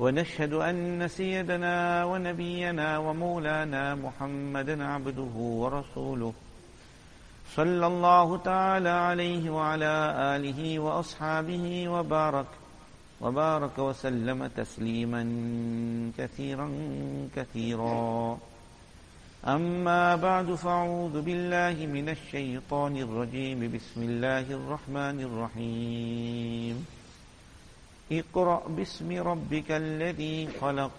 ونشهد أن سيدنا ونبينا ومولانا محمدا عبده ورسوله. صلى الله تعالى عليه وعلى آله وأصحابه وبارك وبارك وسلم تسليما كثيرا كثيرا. أما بعد فأعوذ بالله من الشيطان الرجيم. بسم الله الرحمن الرحيم. اقرأ باسم ربك الذي خلق.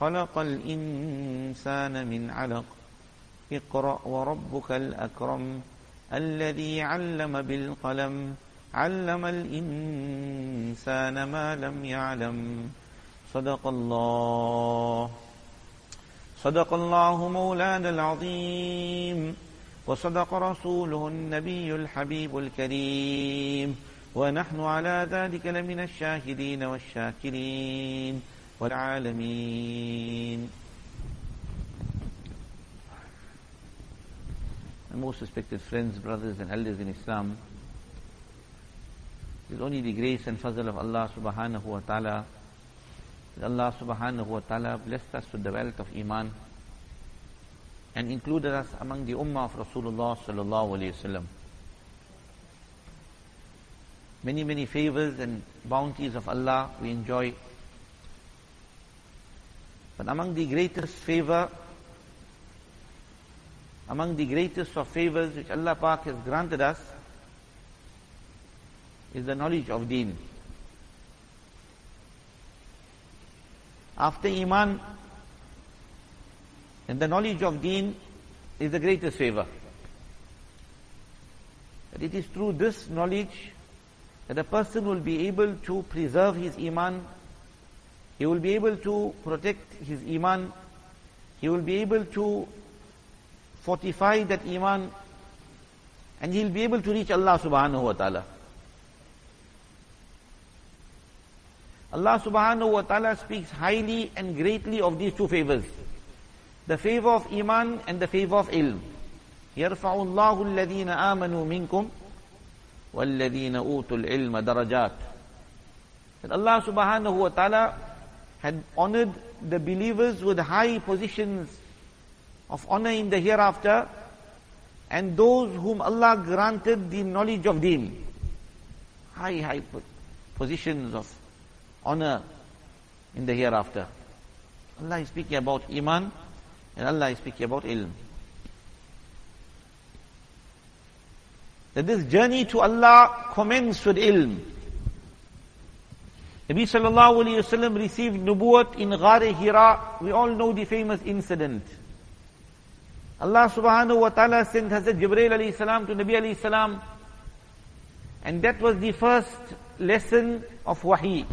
خلق الإنسان من علق. اقرأ وربك الأكرم الذي علم بالقلم. علم الإنسان ما لم يعلم. صدق الله. صدق الله مولانا العظيم. وصدق رسوله النبي الحبيب الكريم. ونحن على ذلك لمن الشاهدين والشاكرين والعالمين most respected friends, brothers and elders in Islam, it is only the grace and fazl of Allah subhanahu wa ta'ala that Allah subhanahu wa ta'ala blessed us with the wealth of Iman and included us among the ummah of Rasulullah sallallahu alayhi wasallam. Many, many favors and bounties of Allah we enjoy. But among the greatest favor among the greatest of favors which Allah Pak has granted us is the knowledge of deen. After Iman, and the knowledge of deen is the greatest favor. That it is through this knowledge that a person will be able to preserve his Iman, he will be able to protect his Iman, he will be able to fortify that iman and he'll be able to reach Allah subhanahu wa ta'ala. Allah subhanahu wa ta'ala speaks highly and greatly of these two favors. The favor of iman and the favor of ilm. يرفع الله الذين آمنوا منكم والذين أوتوا العلم درجات. That Allah subhanahu wa ta'ala had honored the believers with high positions of honor in the hereafter and those whom Allah granted the knowledge of deen. High, high positions of honor in the hereafter. Allah is speaking about Iman and Allah is speaking about ilm. That this journey to Allah commenced with ilm. Nabi sallallahu alayhi wasallam received nubuwat in Ghar Hira. We all know the famous incident. Allah subhanahu wa ta'ala sent Hazrat Jibreel alayhi salam to Nabi alayhi salam. And that was the first lesson of wahi.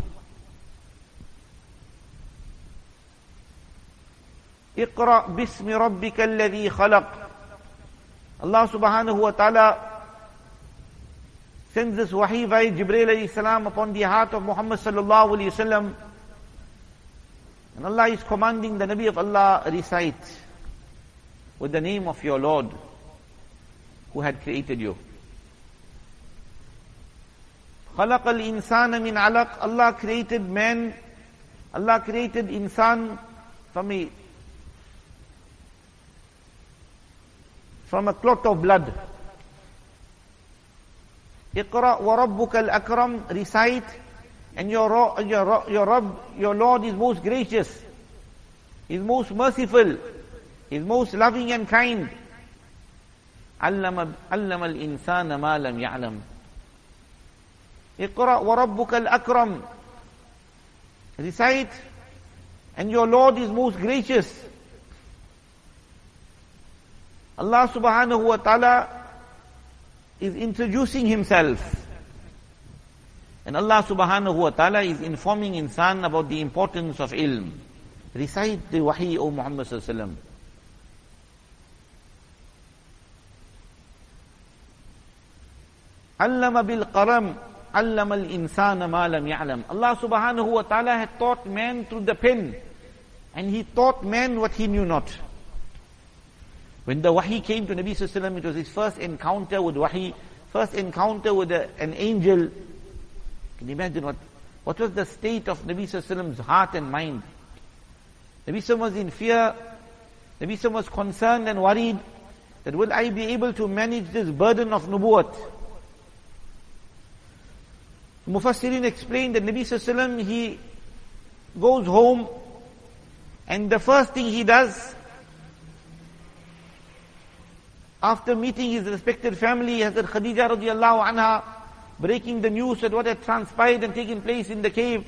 اقرأ باسم ربك الذي خلق Allah subhanahu wa ta'ala sends this wahi via Jibreel alayhi salam upon the heart of Muhammad sallallahu alayhi wasallam. And Allah is commanding the Nabi of Allah recite with the name of your Lord who had created you. خلق الإنسان من علق Allah created man Allah created insan from a from a clot of blood اقرأ وربك الأكرم recite and your, your, your, Rabb, your Lord is most gracious is most merciful is most loving and kind. علم علم الإنسان ما لم يعلم. اقرأ وربك الأكرم. Recite, and your Lord is most gracious. Allah subhanahu wa ta'ala is introducing himself. And Allah subhanahu wa ta'ala is informing insan about the importance of ilm. Recite the wahi, O Muhammad sallallahu alayhi wa sallam. علم بالقلم علم الإنسان ما لم يعلم Allah subhanahu wa ta'ala had taught man through the pen and he taught man what he knew not when the wahi came to Nabi Sallallahu it was his first encounter with wahi, first encounter with a, an angel. Can you imagine what, what was the state of Nabi Sallallahu heart and mind? Nabi Sallallahu was in fear. Nabi Sallallahu was concerned and worried that will I be able to manage this burden of nubuwwat? Mufassirin explained that Nabi Sallallahu he goes home and the first thing he does after meeting his respected family, Hazrat Khadija radiallahu anha, breaking the news that what had transpired and taken place in the cave,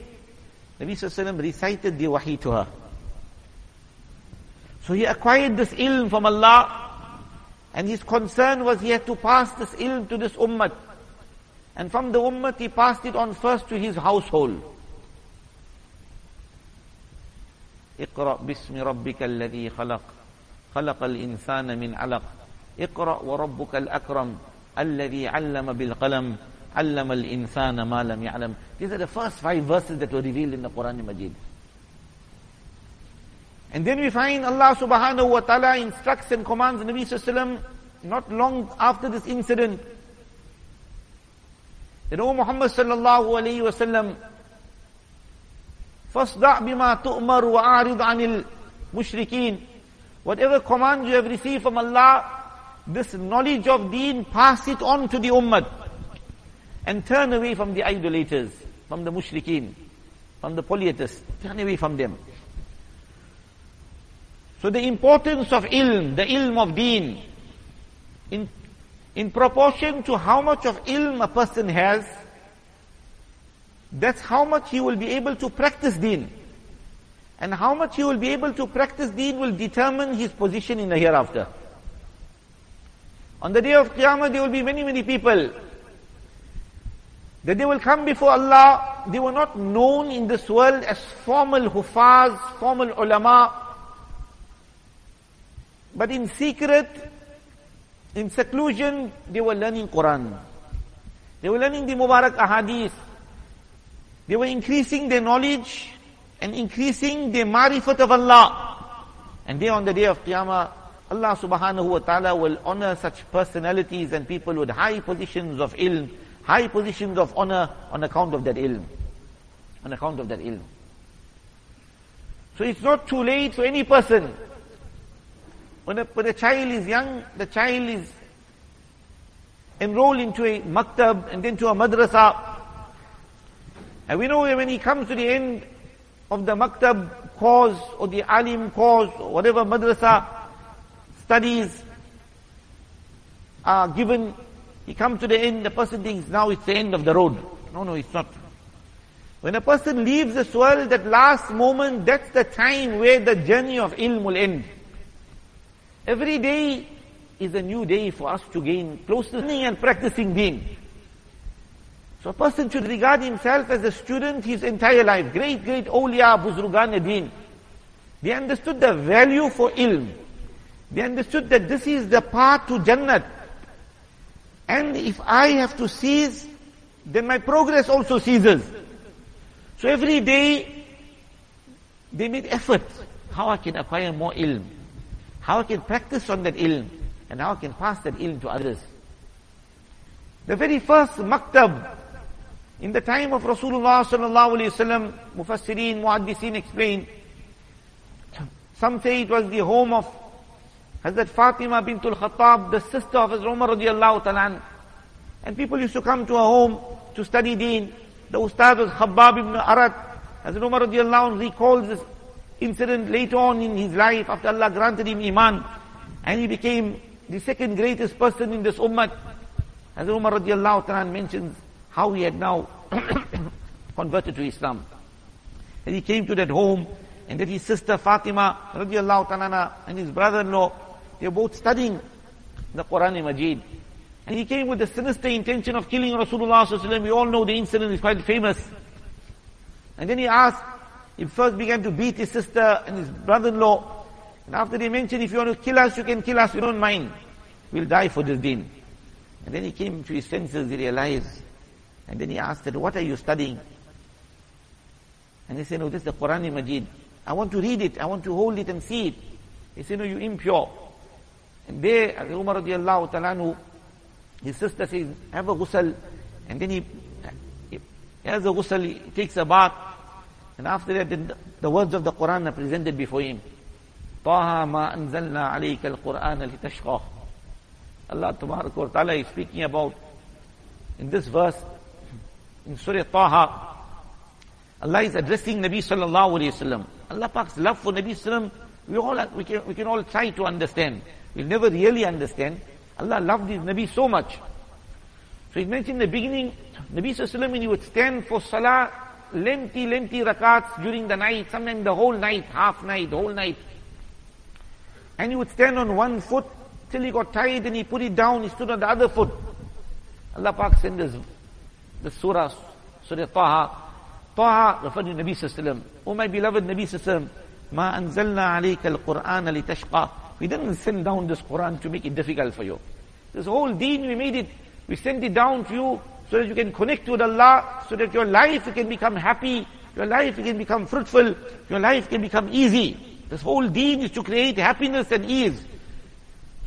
Nabi Sallallahu recited the wahi to her. So he acquired this ilm from Allah, and his concern was he had to pass this ilm to this ummah. And from the ummah he passed it on first to his household. اقرأ باسم ربك الذي خلق خلق الإنسان من علق اقرأ وربك الأكرم الذي علم بالقلم علم الإنسان ما لم يعلم These are the first five verses that were revealed in the Quran Majid. And then we find Allah subhanahu wa ta'ala instructs and commands Nabi sallallahu not long after this incident that, O Muhammad sallallahu alayhi wa sallam, فَاصْدَعْ بِمَا تُؤْمَرُ وَأَعْرِضْ عَنِ الْمُشْرِكِينَ Whatever command you have received from Allah, this knowledge of deen, pass it on to the ummah. And turn away from the idolaters, from the mushrikeen, from the polytheists. Turn away from them. So the importance of ilm, the ilm of deen, in, in proportion to how much of ilm a person has, that's how much he will be able to practice deen. And how much he will be able to practice deen will determine his position in the hereafter. On the day of Qiyamah, there will be many, many people that they will come before Allah. They were not known in this world as formal hufaz, formal ulama. But in secret, in seclusion, they were learning Quran. They were learning the Mubarak Ahadith. They were increasing their knowledge and increasing their marifat of Allah. And there on the day of Qiyamah, Allah subhanahu wa ta'ala will honor such personalities and people with high positions of ilm, high positions of honor on account of that ilm. On account of that ilm. So it's not too late for any person. When a, when a child is young, the child is enrolled into a maktab and then to a madrasa. And we know when he comes to the end of the maktab course or the alim course or whatever madrasa studies are given, he comes to the end, the person thinks now it's the end of the road. No, no, it's not. When a person leaves this world, that last moment, that's the time where the journey of ilm will end. Every day is a new day for us to gain closeness and practicing deen. So a person should regard himself as a student his entire life. Great, great awliya, buzrugan deen. They understood the value for ilm. They understood that this is the path to Jannat. And if I have to cease, then my progress also ceases. So every day, they made effort. How I can acquire more ilm. How I can practice on that ilm. And how I can pass that ilm to others. The very first maktab in the time of Rasulullah sallallahu alaihi wasallam, Mufassirin, Muaddisin explained, some say it was the home of Hazrat Fatima bintul Khattab, the sister of Hazrat Umar radiallahu ta'ala. And people used to come to her home to study deen. The ustad was Khabbab ibn Arat. Hazrat Umar radiallahu recalls this incident later on in his life after Allah granted him Iman. And he became the second greatest person in this ummah. Hazrat Umar radiallahu ta'ala mentions how he had now converted to Islam. And he came to that home, and that his sister Fatima radiallahu ta'ala and his brother-in-law, they were both studying the Quran and Majid. And he came with the sinister intention of killing Rasulullah We all know the incident is quite famous. And then he asked, he first began to beat his sister and his brother-in-law. And after they mentioned, if you want to kill us, you can kill us, we don't mind. We'll die for this deen. And then he came to his senses, he realized. And then he asked, what are you studying? And he said, no, this is the Quran Majid. I want to read it, I want to hold it and see it. He said, no, you impure. And there, Umar radiallahu ta'ala his sister says, have a ghusl. And then he, he has a ghusl, he takes a bath. And after that, the, the words of the Quran are presented before him. طه ما أنزلنا عليك القرآن لتشقى Allah Ta'ala is speaking about in this verse in Surah Taha Allah is addressing Nabi sallallahu alayhi wasallam Allah Pak's love for Nabi sallam we all we can, we can all try to understand we'll never really understand. Allah loved his Nabi so much. So he mentioned in the beginning Nabi sallallahu when he would stand for salah lengthy lengthy rakats during the night sometimes the whole night half night the whole night. And he would stand on one foot till he got tired and he put it down, he stood on the other foot. Allah Pak sent this, the surah, Surah Taha. Taha referred to Nabi Sallallahu Oh my beloved Nabi Sallallahu Ma anzalna alayka al-Qur'an li We didn't send down this Quran to make it difficult for you. This whole deen, we made it, we sent it down to you so that you can connect with Allah, so that your life can become happy, your life can become fruitful, your life can become easy. This whole deen is to create happiness and ease.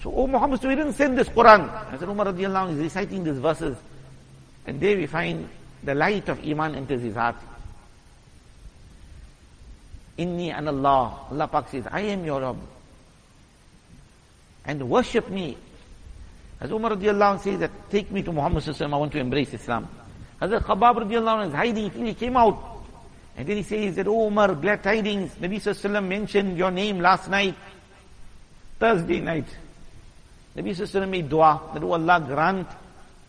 So, oh Muhammad, so we didn't send this Quran. I Hazrat Umar radiallahu is reciting these verses. And there we find the light of Iman enters his heart. Inni an Allah. Allah Pak says, I am your Rabb. And worship me. As Umar radiallahu says that, take me to Muhammad sallallahu I want to embrace Islam. Hazrat Khabab radiallahu is hiding, he came out. And then he says that, oh Umar, glad tidings. Nabi sallallahu mentioned your name last night. Thursday night. Nabi Sallallahu made dua that oh Allah grant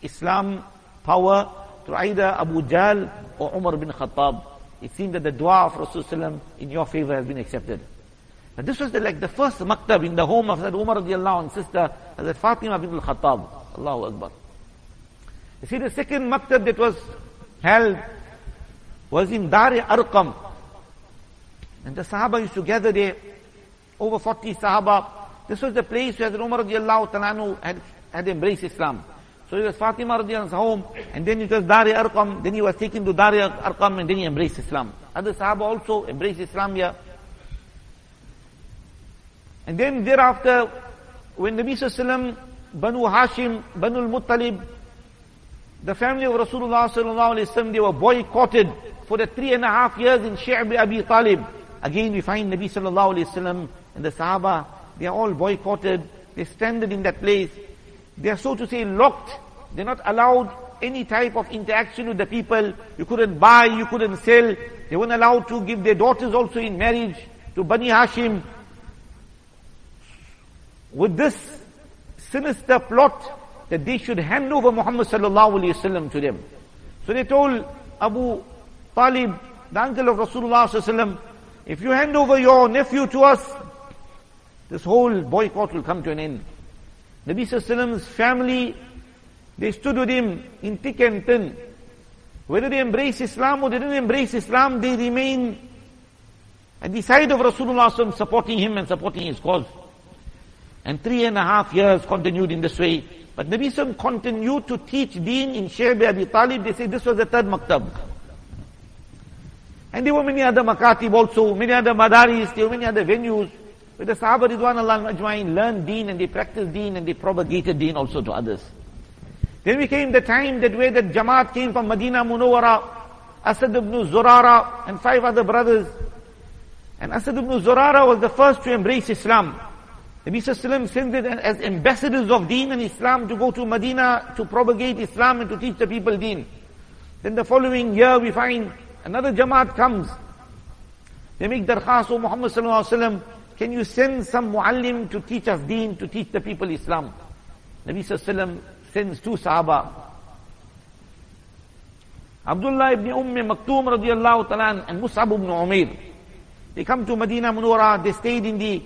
Islam power to either Abu Jahl or Umar bin Khattab. It seemed that the dua of Rasulullah in your favor has been accepted. But this was the, like the first maktab in the home of Hazrat Umar radiallahu and sister Hazrat Fatima bin Khattab. Allahu Akbar. You see the second maktab that was held was in Dar Arqam. And the Sahaba used to gather there, over 40 Sahaba, this was the place where the Umar radiallahu ta'ala had, had embraced Islam. So it was Fatima radiallahu home, and then it was Dari Arqam, then he was taken to Dari Arqam, and then he embraced Islam. Other Sahaba also embraced Islam here. And then thereafter, when Nabi Sallallahu Banu Hashim, Banu al-Muttalib, the family of Rasulullah sallallahu alaihi wasallam, they were boycotted for the three and a half years in Shi'b Abi Talib. Again, we find Nabi sallallahu alaihi wasallam and the Sahaba they are all boycotted. They stranded in that place. They are so to say locked. They're not allowed any type of interaction with the people. You couldn't buy, you couldn't sell. They weren't allowed to give their daughters also in marriage to Bani Hashim. With this sinister plot that they should hand over Muhammad sallallahu alayhi wasallam to them. So they told Abu Talib, the uncle of Rasulullah sallallahu if you hand over your nephew to us, this whole boycott will come to an end. Nabi Sallam's family, they stood with him in thick and thin. Whether they embrace Islam or they didn't embrace Islam, they remain at the side of Rasulullah supporting him and supporting his cause. And three and a half years continued in this way. But Nabi Sallam continued to teach deen in Shi'b Abi Talib. They say this was the third maktab. And there were many other makatib also, many other madaris, there were many other venues. where the Sahaba Ridwan Allah Ajmain learned deen and they practiced deen and they propagated deen also to others. Then we came the time that where the Jamaat came from Medina Munawara, Asad ibn Zurara and five other brothers. And Asad ibn Zurara was the first to embrace Islam. Nabi Sallallahu sent it as ambassadors of deen and Islam to go to Medina to propagate Islam and to teach the people deen. Then the following year we find another Jamaat comes. They make darkhas, O Muhammad Sallallahu can you send some muallim to teach us deen, to teach the people Islam? Nabi Sallallahu sends two Sahaba. Abdullah ibn Umm Maktoum radiallahu ta'ala and Mus'ab ibn Umair. They come to Medina Munawara, they stayed in the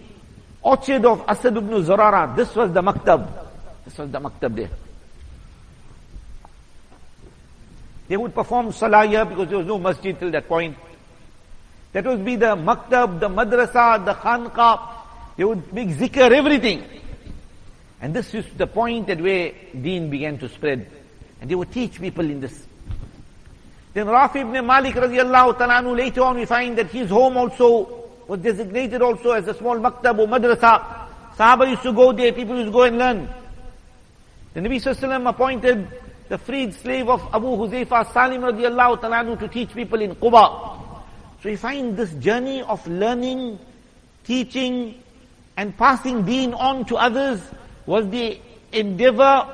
orchard of Asad ibn Zurara. This was the maktab. This was the maktab there. They would perform salah because there was no masjid till that point. That would be the maktab, the madrasa, the khanqa. They would make zikr, everything. And this is the point at where deen began to spread. And they would teach people in this. Then Rafi ibn Malik radiallahu ta'ala later on we find that his home also was designated also as a small maktab or madrasa. Sahaba used to go there, people used to go and learn. The Nabi Sallallahu appointed the freed slave of Abu Huzaifa Salim radiallahu ta'ala to teach people in Quba. So we find this journey of learning, teaching, and passing deen on to others was the endeavor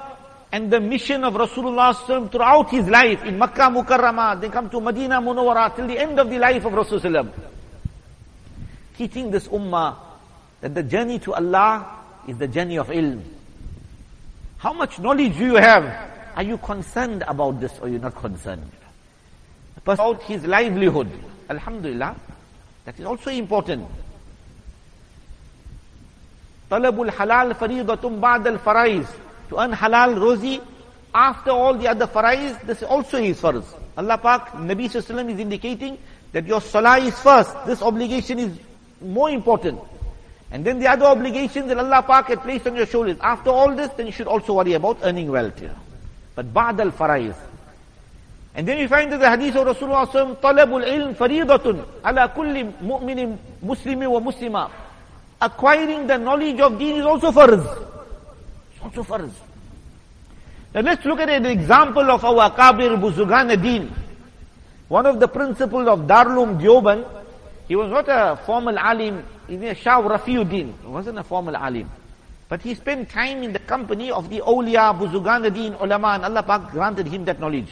and the mission of Rasulullah throughout his life in Makkah Mukarramah, then come to Medina Munawwara till the end of the life of Rasulullah. Teaching this ummah that the journey to Allah is the journey of ilm. How much knowledge do you have? Are you concerned about this or you're not concerned? About his livelihood. Alhamdulillah. That is also important. Talabul halal faridatum ba'd al-faraiz. To earn halal rozi after all the other faraiz, this also is farz. Allah Pak, Nabi Sallallahu is indicating that your salah is first. This obligation is more important. And then the other obligations that Allah Pak had placed on your shoulders. After all this, then you should also worry about earning wealth. But ba'd al-faraiz. And then we find that the hadith of Rasulullah sallallahu talabul ilm faridatun ala kulli mu'minin muslimi wa muslima. Acquiring the knowledge of deen is also farz. It's also farz. Now let's look at an example of our Kabir Buzugan Deen. One of the principles of Darul Uloom Deoband, he was not a formal alim, Shah Rafiuddin. He wasn't a formal alim. But he spent time in the company of the awliya, Buzugan Deen, ulama, and Allah Pak granted him that knowledge.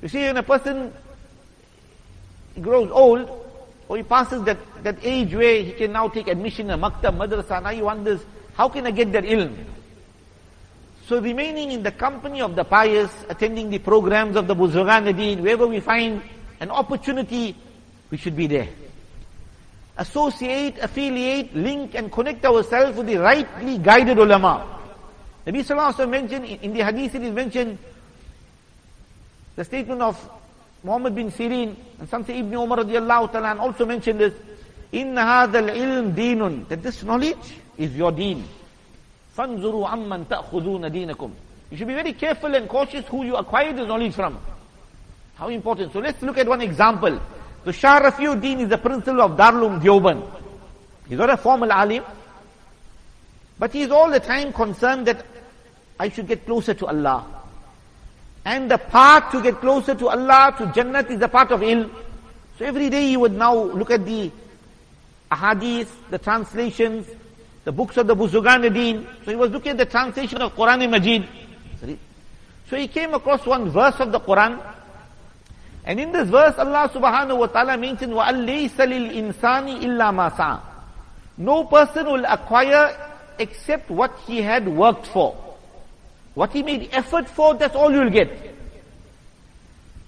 You see, when a person grows old, or he passes that, that age where he can now take admission in maktab, madrasa, now he wonders, how can I get that ilm? So remaining in the company of the pious, attending the programs of the Buzugan Deen, wherever we find an opportunity, we should be there. Associate, affiliate, link and connect ourselves with the rightly guided ulama. Nabi Sallallahu Alaihi Wasallam mentioned, in the hadith it is mentioned, the statement of Muhammad bin Sirin, and some say Ibn Umar radiallahu ta'ala also mentioned this, إِنَّ هَذَا الْعِلْمِ دِينٌ That this knowledge is your deen. فَانْظُرُوا عَمَّنْ تَأْخُذُونَ دِينَكُمْ You should be very careful and cautious who you acquire this knowledge from. How important. So let's look at one example. So Shah Rafiuddin is the principal of Darul Uloom Deoband. He's not a formal alim, but he is all the time concerned that I should get closer to Allah. And the path to get closer to Allah, to Jannat is the part of ilm. So every day he would now look at the ahadith, the translations, the books of the Buzugan. So he was looking at the translation of Quran Majid. So he came across one verse of the Quran. And in this verse, Allah subhanahu wa ta'ala mentioned, وَأَلَّيْسَ لِلْإِنسَانِ إِلَّا مَا سَعَى No person will acquire except what he had worked for. What he made effort for, that's all you'll get.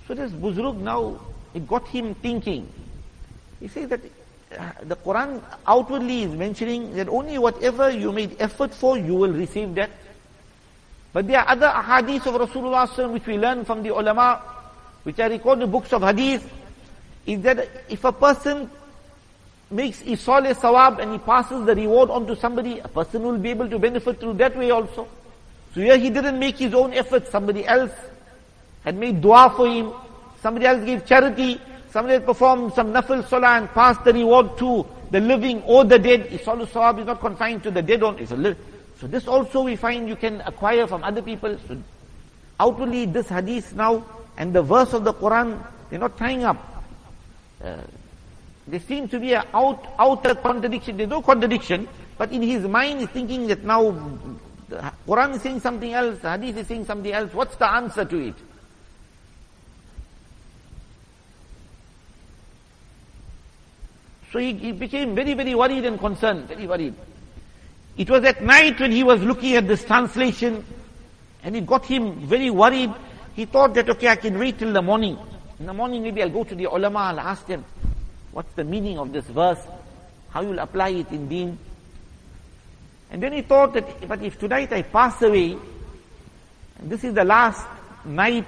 So this Buzrug now, it got him thinking. He says that uh, the Quran outwardly is mentioning that only whatever you made effort for, you will receive that. But there are other hadiths of Rasulullah which we learn from the ulama, which are recorded in books of hadith, is that if a person makes isal sawab and he passes the reward on to somebody, a person will be able to benefit through that way also. So here he didn't make his own effort, somebody else had made dua for him, somebody else gave charity, somebody else performed some nafil salah and passed the reward to the living or the dead. Isalu sawab is not confined to the dead only. So this also we find you can acquire from other people. So outwardly this hadith now and the verse of the Quran, they're not tying up. Uh, they seem to be an out, outer contradiction. There's no contradiction, but in his mind he's thinking that now the Quran is saying something else, the Hadith is saying something else. What's the answer to it? So he, he, became very, very worried and concerned, very worried. It was at night when he was looking at this translation, and it got him very worried. He thought that, okay, I can wait till the morning. In the morning, maybe I'll go to the ulama, I'll ask them, what's the meaning of this verse? How you'll apply it in deen? And then he thought that, but if tonight I pass away, this is the last night,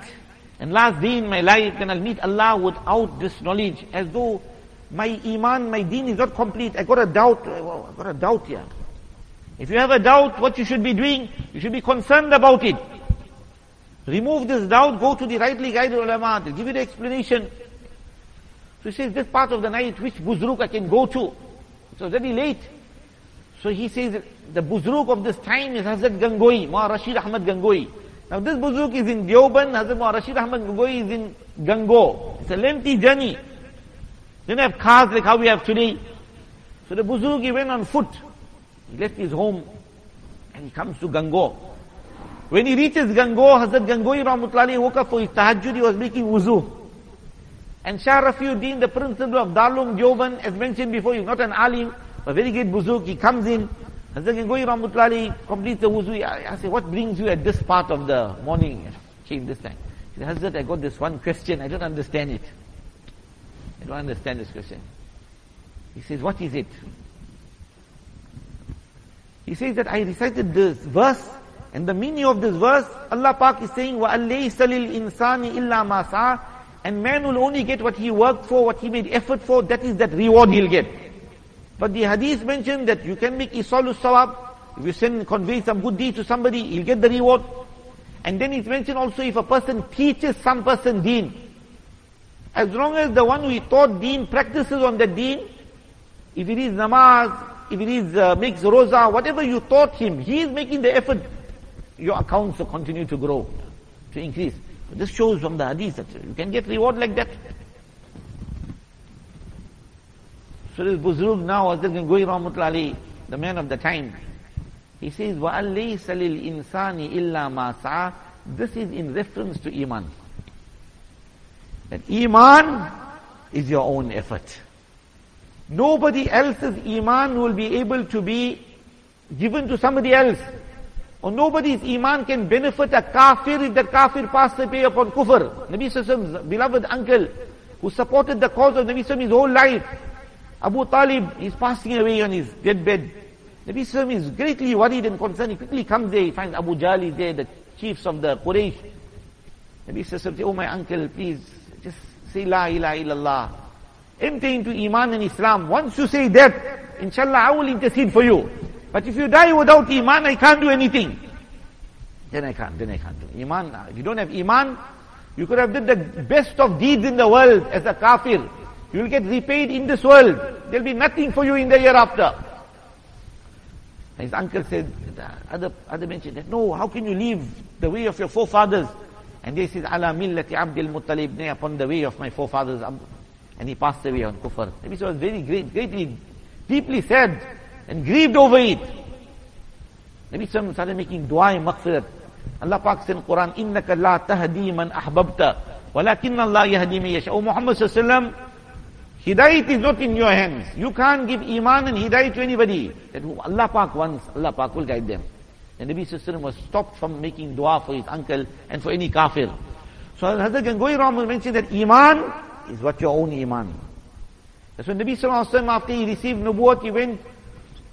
And last day in my life, then I'll meet Allah without this knowledge, as though my iman, my deen is not complete. I got a doubt. I got a doubt here. If you have a doubt what you should be doing, you should be concerned about it. Remove this doubt, go to the rightly guided ulama, they'll give you the explanation. So he says, this part of the night, which buzruk I can go to? It was very late. So he says, the buzruk of this time is Hazrat Gangohi, Ma Rashid Ahmad Gangohi. Now this buzruk is in Deoband, Hazrat Rashid Ahmad Gangohi is in Gangoh. It's a lengthy journey. They don't have cars like how we have today. So the buzruk, he went on foot. He left his home and he comes to Gangoh. When he reaches Gangoh, Hazrat Gangohi Rahmatullahi woke up for his tahajjud, he was making wuzu. And Shah Rafiuddin, the principal of Darul Deoband, as mentioned before, he's not an alim, a very great buzuk, he comes in, Hazrat Gangohi Rahmatullahi completes the wuzu. I, I say, what brings you at this part of the morning? Came this time. He said, Hazrat, I got this one question. I don't understand it. I don't understand this question. He says, what is it? He says that I recited this verse, and the meaning of this verse, Allah Pak is saying, وَأَلَّيْسَ لِلْإِنسَانِ إِلَّا مَا سَعَى And man will only get what he worked for, what he made effort for, that is that reward he'll get. But the hadith mentioned that you can make isalus sawab. If you send, convey some good deed to somebody, he'll get the reward. And then it's mentioned also if a person teaches some person deen. As long as the one who taught deen practices on the deen, if it is namaz, if it is uh, makes roza, whatever you taught him, he is making the effort. Your accounts will continue to grow, to increase. This shows from the hadith that you can get reward like that. So this Buzrug now, Hazrat Gangohi Rahmatullahi, the man of the time, he says, وَأَلَّيْسَ لِلْإِنسَانِ إِلَّا مَا سَعَى This is in reference to Iman. That Iman is your own effort. Nobody else's Iman will be able to be given to somebody else. Or nobody's Iman can benefit a kafir if that kafir passed away upon kufr. Nabi Sallam's beloved uncle, who supported the cause of Nabi Sallam his whole life, Abu Talib is passing away on his deathbed. Nabi Sallam is greatly worried and concerned. He quickly comes there, he finds Abu Jahl is there, the chiefs of the Quraysh. Nabi Sallam says, oh my uncle, please, just say La ilaha illallah. Enter into Iman and Islam. Once you say that, inshallah I will intercede for you. But if you die without Iman, I can't do anything. Then I can't, then I can't do. Iman, if you don't have Iman, you could have did the best of deeds in the world as a kafir. You will get repaid in this world. There will be nothing for you in the hereafter. His uncle said, other, other mentioned that, no, how can you leave the way of your forefathers? And they said, ala millati Abdul Muttalib, upon the way of my forefathers. And he passed away on kufr. Nabi was very great, greatly, deeply sad and grieved over it. Nabi Sallallahu started making dua and maghfirat. Allah Pak said in Quran, إِنَّكَ لَا تَهْدِي مَنْ أَحْبَبْتَ وَلَكِنَّ اللَّهَ يَهْدِي مَنْ يَشَاءُ Oh Muhammad Sallallahu Hidayat is not in your hands. You can't give iman and hidayat to anybody. That Allah Pak wants, Allah Pak will guide them. And Nabi Sallallahu was stopped from making dua for his uncle and for any kafir. So Hazrat Gangohi Ram will mention that iman is what your own iman. That's when Nabi Sallallahu after he received nubuwwat, he went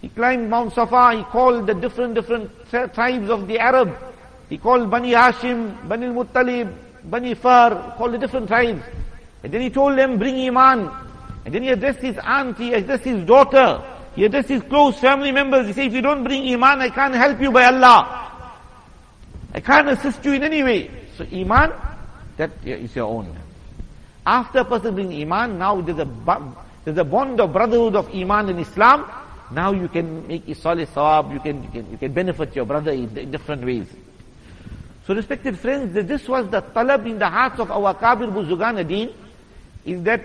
he climbed Mount Safa, he called the different, different tribes of the Arab. He called Bani Hashim, Bani Muttalib, Bani Far, called the different tribes. And then he told them, bring iman. And then he addressed his aunt, he addressed his daughter, he addressed his close family members. He said, if you don't bring Iman, I can't help you by Allah. I can't assist you in any way. So Iman, that is your own. After a person brings Iman, now there's a, there's a bond of brotherhood of Iman in Islam. Now you can make solid sawab, you can, you can, you can benefit your brother in, different ways. So respected friends, this was the talab in the hearts of our Kabir Buzugan Adin, is that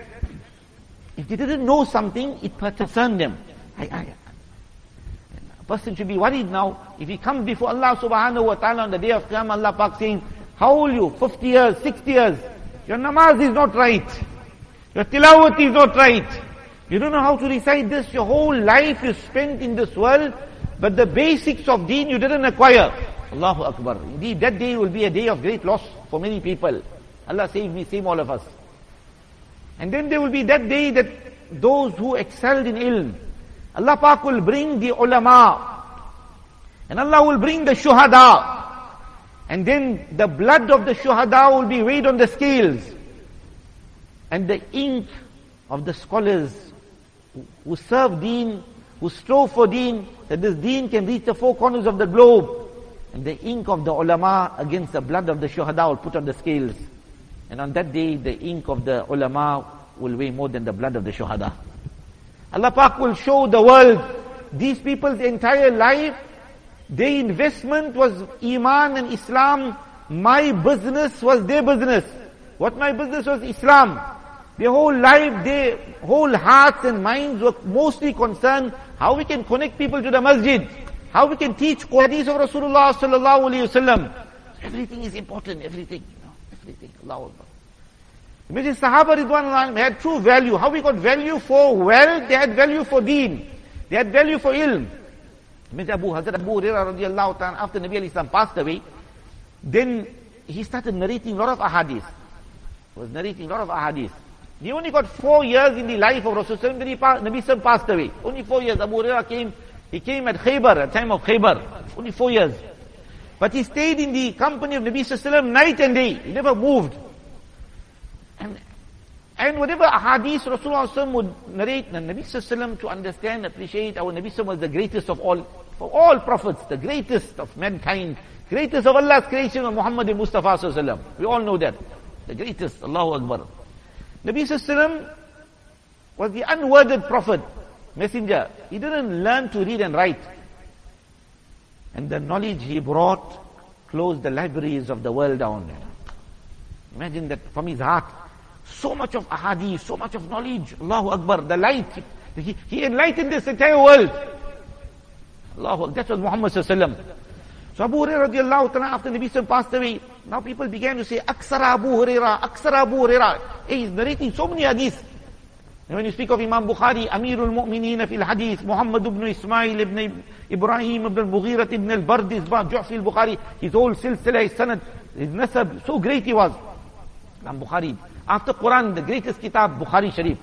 if they didn't know something, it concerned them. I, I, a person should be worried now. If he comes before Allah subhanahu wa ta'ala on the day of Qiyamah, Allah Pak saying, how old you? 50 years, 60 years. Your namaz is not right. Your tilawat is not right. You don't know how to recite this. Your whole life is spent in this world, but the basics of deen you didn't acquire. Allahu Akbar. Indeed, that day will be a day of great loss for many people. Allah save me, save all of us. And then there will be that day that those who excelled in ilm, Allah Pak will bring the ulama, and Allah will bring the shuhada. And then the blood of the shuhada will be weighed on the scales. And the ink of the scholars who serve deen, who strove for deen, that this deen can reach the four corners of the globe. And the ink of the ulama against the blood of the shuhada will put on the scales. And on that day, the ink of the ulama will weigh more than the blood of the shuhada. Allah Pak will show the world these people's entire life, their investment was Iman and Islam. My business was their business. What my business was Islam. Their whole life, their whole hearts and minds were mostly concerned how we can connect people to the masjid, how we can teach hadith of Rasulullah sallallahu alaihi wasallam. Everything is important, everything, you know, everything. Allah Akbar. Imagine Sahaba Ridwan had true value. How we got value for wealth, they had value for deen. They had value for ilm. Imagine Abu Hazrat Abu Hurairah radiallahu ta'ala, after Nabi al-Islam passed away, then he started narrating a lot of ahadith. He was narrating a lot of ahadith. He only got four years in the life of Rasulullah passed, Nabi Sallam passed away. Only four years. Abu Hurairah came, he came at Khaybar, at time of Khaybar. Only four years. But he stayed in the company of Nabi Sallam night and day. He never moved. And, and whatever ahadith Rasulullah would narrate, the Nabi Sallam to understand, appreciate, our Nabi was the greatest of all, for all prophets, the greatest of mankind, greatest of Allah's creation of Muhammad Mustafa Sallam. We all know that. The greatest, Allahu Akbar. Nabi Sallam was the unworded prophet, messenger. He didn't learn to read and write. And the knowledge he brought closed the libraries of the world down. Imagine that from his heart. So much of ahadith, so much of knowledge. Allahu Akbar, the light. He, he enlightened this entire world. Allahu Akbar. That was Muhammad Sallallahu So Abu Hurairah radiallahu after Nabi Sallam passed away, now people began to say, Aksara Abu Hurairah, Aksara Abu Hurairah. Hey, he's narrating so many hadiths. And when you speak of Imam Bukhari, Amirul Mu'mineen fil Hadith, Muhammad ibn Ismail ibn Ibrahim ibn al-Mughira ibn al-Bardis, Ju'fi al-Bukhari, his whole silsila, his sanad, his nasab, so great he was. Imam Bukhari. After Quran, the greatest kitab, Bukhari Sharif.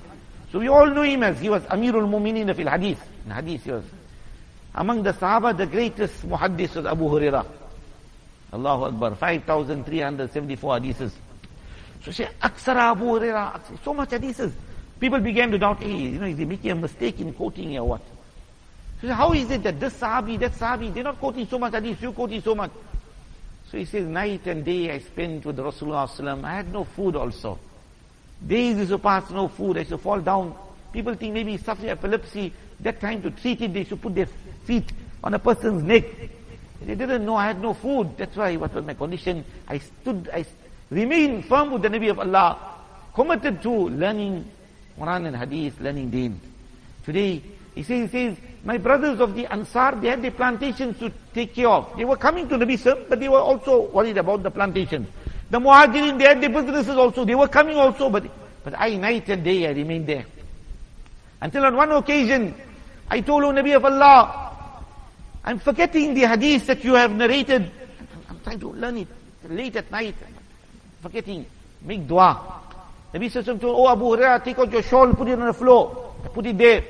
So we all know him as he was Amirul Mu'mineen fil Hadith. In Hadith he was. Among the Sahaba, the greatest muhaddis was Abu Hurairah. Allahu Akbar. 5,374 hadiths. So say, Aksara Abu Huraira, so much hadiths. People began to doubt, hey, you know, is he making a mistake in quoting or what? So how is it that this Sahabi, that Sahabi, they're not quoting so much hadith, you're quoting so much. So he says, night and day I spent with Rasulullah I had no food also. Days used to pass, no food, I used to fall down. People think maybe suffering epilepsy. That time to treat it, they should put their feet on a person's neck. They didn't know I had no food. That's why what was my condition. I stood, I remained firm with the Nabi of Allah, committed to learning Quran and Hadith, learning Deen. Today, he says, he says, my brothers of the Ansar, they had their plantations to take care of. They were coming to Nabi Sam, but they were also worried about the plantations. The Muhajirin, they had their businesses also. They were coming also, but, but I, night and day, I remained there. Until on one occasion, I told, O Nabi of Allah, I'm forgetting the hadith that you have narrated. I'm trying to learn it late at night. Forgetting. Make dua. Nabi Sallallahu told, Oh Abu Hurairah, take out your shawl, and put it on the floor. Put it there.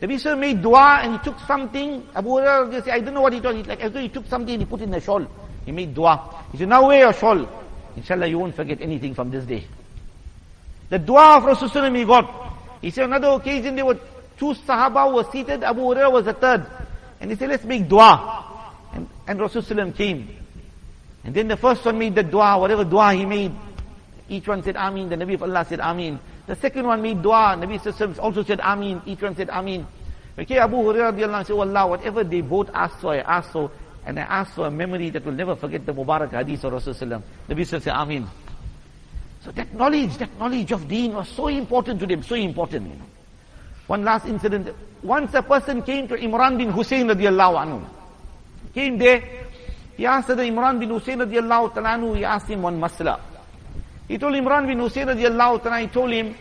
Nabi Sallallahu made dua and he took something. Abu Hurairah just said, I don't know what he told. He, like, as though he took something and he put it in the shawl. He made dua. He said, now wear your shawl. Inshallah, you won't forget anything from this day. The dua of Rasulullah he got. He said, another occasion there were two Sahaba were seated, Abu Hurairah was the third. And he said, let's make dua. And, and Rasulullah came. And then the first one made the dua, whatever dua he made. Each one said Ameen. The Nabi of Allah said Ameen. The second one made dua. Nabi also said Ameen. Each one said Ameen. Okay, Abu Hurairah said, Allah, whatever they both asked for, I asked for. And I asked for a memory that will never forget the Mubarak hadith of Rasulullah. Nabi said Ameen. So that knowledge, that knowledge of deen was so important to them, so important. One last incident. Once a person came to Imran bin Hussein radiallahu anhu. Came there, he asked the Imran bin Hussein radiallahu anhu, he asked him one masla. He told Imran bin Hussein radiallahu ta'ala, he told him,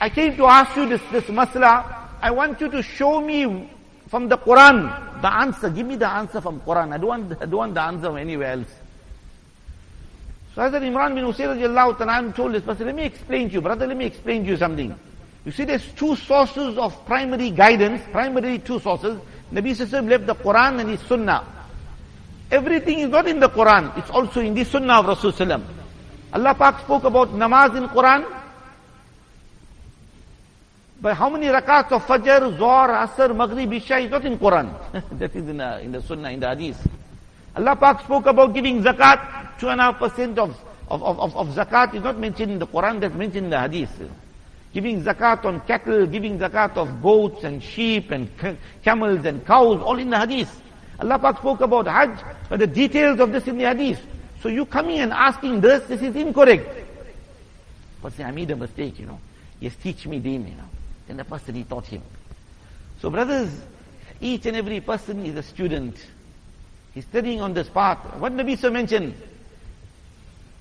I came to ask you this, this masla, I want you to show me from the Quran the answer. Give me the answer from Quran. I don't want, I don't want the answer from anywhere else. So Hazrat Imran bin Hussein radiallahu ta'ala told this person, let me explain to you, brother, let me explain to you something. You see, there's two sources of primary guidance, primary two sources. Nabi Sallallahu left the Quran and his Sunnah. Everything is not in the Quran. It's also in the Sunnah of Rasulullah. Allah Pak spoke about namaz in Quran. But how many rakats of Fajr, Zohar, Asr, Maghrib, Isha is not in Quran. that is in the, in the Sunnah, in the Hadith. Allah Pak spoke about giving zakat, two and a half percent of, of, of, of zakat is not mentioned in the Quran, that's mentioned in the Hadith. Giving zakat on cattle, giving zakat of goats and sheep and camels and cows, all in the Hadith. Allah Pak spoke about Hajj, but the details of this in the Hadith. So you coming and asking this, this is incorrect. But say, I made a mistake, you know. Yes, teach me deen, you know. Then the person he taught him. So brothers, each and every person is a student. He's studying on this path. What Nabi so mentioned?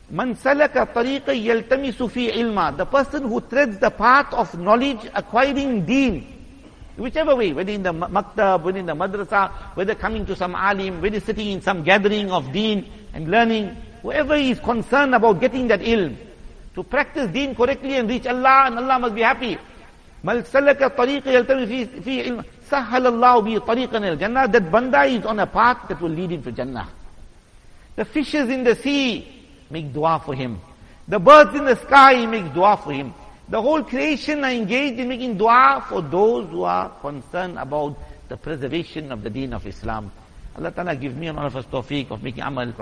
Man salaka tariqa yaltamisu fi ilma. The person who treads the path of knowledge, acquiring deen. Whichever way, whether in the maktab, whether in the madrasa, whether coming to some alim, whether sitting in some gathering of deen and learning, whoever is concerned about getting that ilm, to practice deen correctly and reach Allah and Allah must be happy. Mal salaka tariqa yaltami fi, fi ilm. Sahhalallahu bi tariqan al Jannah. That banda is on a path that will lead him to Jannah. The fishes in the sea make dua for him. The birds in the sky make dua for him. The whole creation are engaged in making dua for those who are concerned about the preservation of the deen of Islam. Allah Ta'ala give me and all of us tawfiq of making amal.